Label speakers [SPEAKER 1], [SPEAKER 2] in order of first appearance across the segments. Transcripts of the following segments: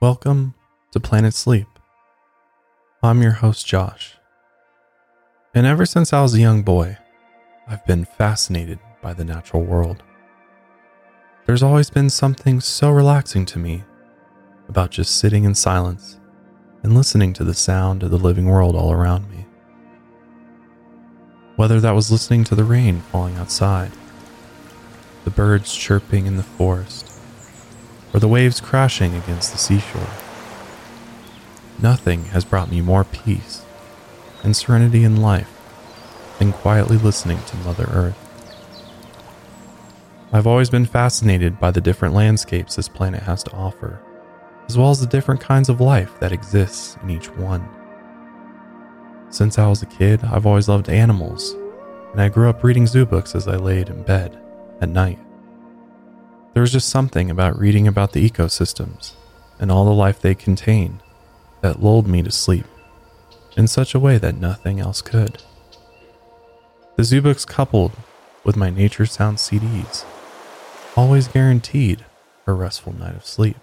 [SPEAKER 1] Welcome to Planet Sleep. I'm your host, Josh. And ever since I was a young boy, I've been fascinated by the natural world. There's always been something so relaxing to me about just sitting in silence and listening to the sound of the living world all around me. Whether that was listening to the rain falling outside, the birds chirping in the forest, or the waves crashing against the seashore. Nothing has brought me more peace and serenity in life than quietly listening to Mother Earth. I've always been fascinated by the different landscapes this planet has to offer, as well as the different kinds of life that exists in each one. Since I was a kid, I've always loved animals, and I grew up reading zoo books as I laid in bed at night. There was just something about reading about the ecosystems and all the life they contain that lulled me to sleep in such a way that nothing else could. The zoo books, coupled with my nature sound CDs, always guaranteed a restful night of sleep.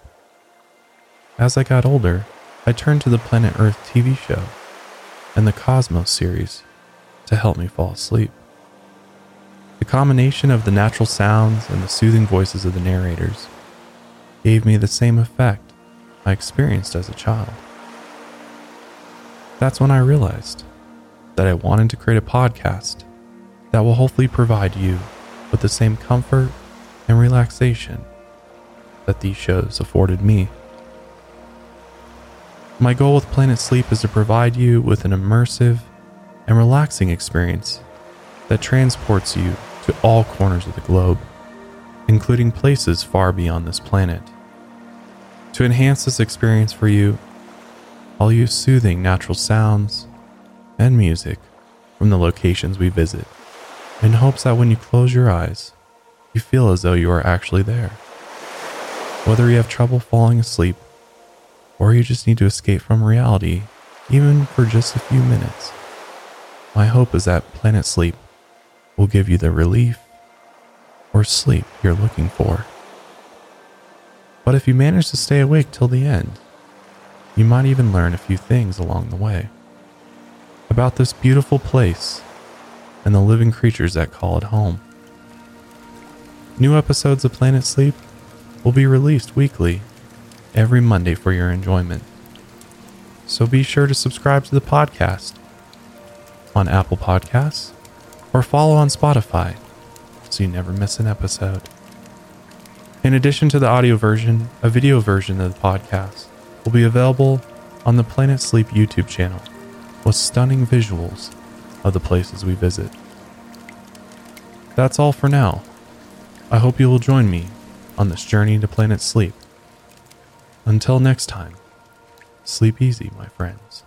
[SPEAKER 1] As I got older, I turned to the Planet Earth TV show and the Cosmos series to help me fall asleep. The combination of the natural sounds and the soothing voices of the narrators gave me the same effect I experienced as a child. That's when I realized that I wanted to create a podcast that will hopefully provide you with the same comfort and relaxation that these shows afforded me. My goal with Planet Sleep is to provide you with an immersive and relaxing experience that transports you to all corners of the globe, including places far beyond this planet. To enhance this experience for you, I'll use soothing natural sounds and music from the locations we visit in hopes that when you close your eyes, you feel as though you are actually there. Whether you have trouble falling asleep or you just need to escape from reality, even for just a few minutes, my hope is that Planet Sleep will give you the relief or sleep you're looking for. But if you manage to stay awake till the end, you might even learn a few things along the way about this beautiful place and the living creatures that call it home. New episodes of Planet Sleep will be released weekly every Monday for your enjoyment. So be sure to subscribe to the podcast on Apple Podcasts or follow on Spotify so you never miss an episode. In addition to the audio version, a video version of the podcast will be available on the Planet Sleep YouTube channel with stunning visuals of the places we visit. That's all for now. I hope you will join me on this journey to Planet Sleep. Until next time, sleep easy, my friends.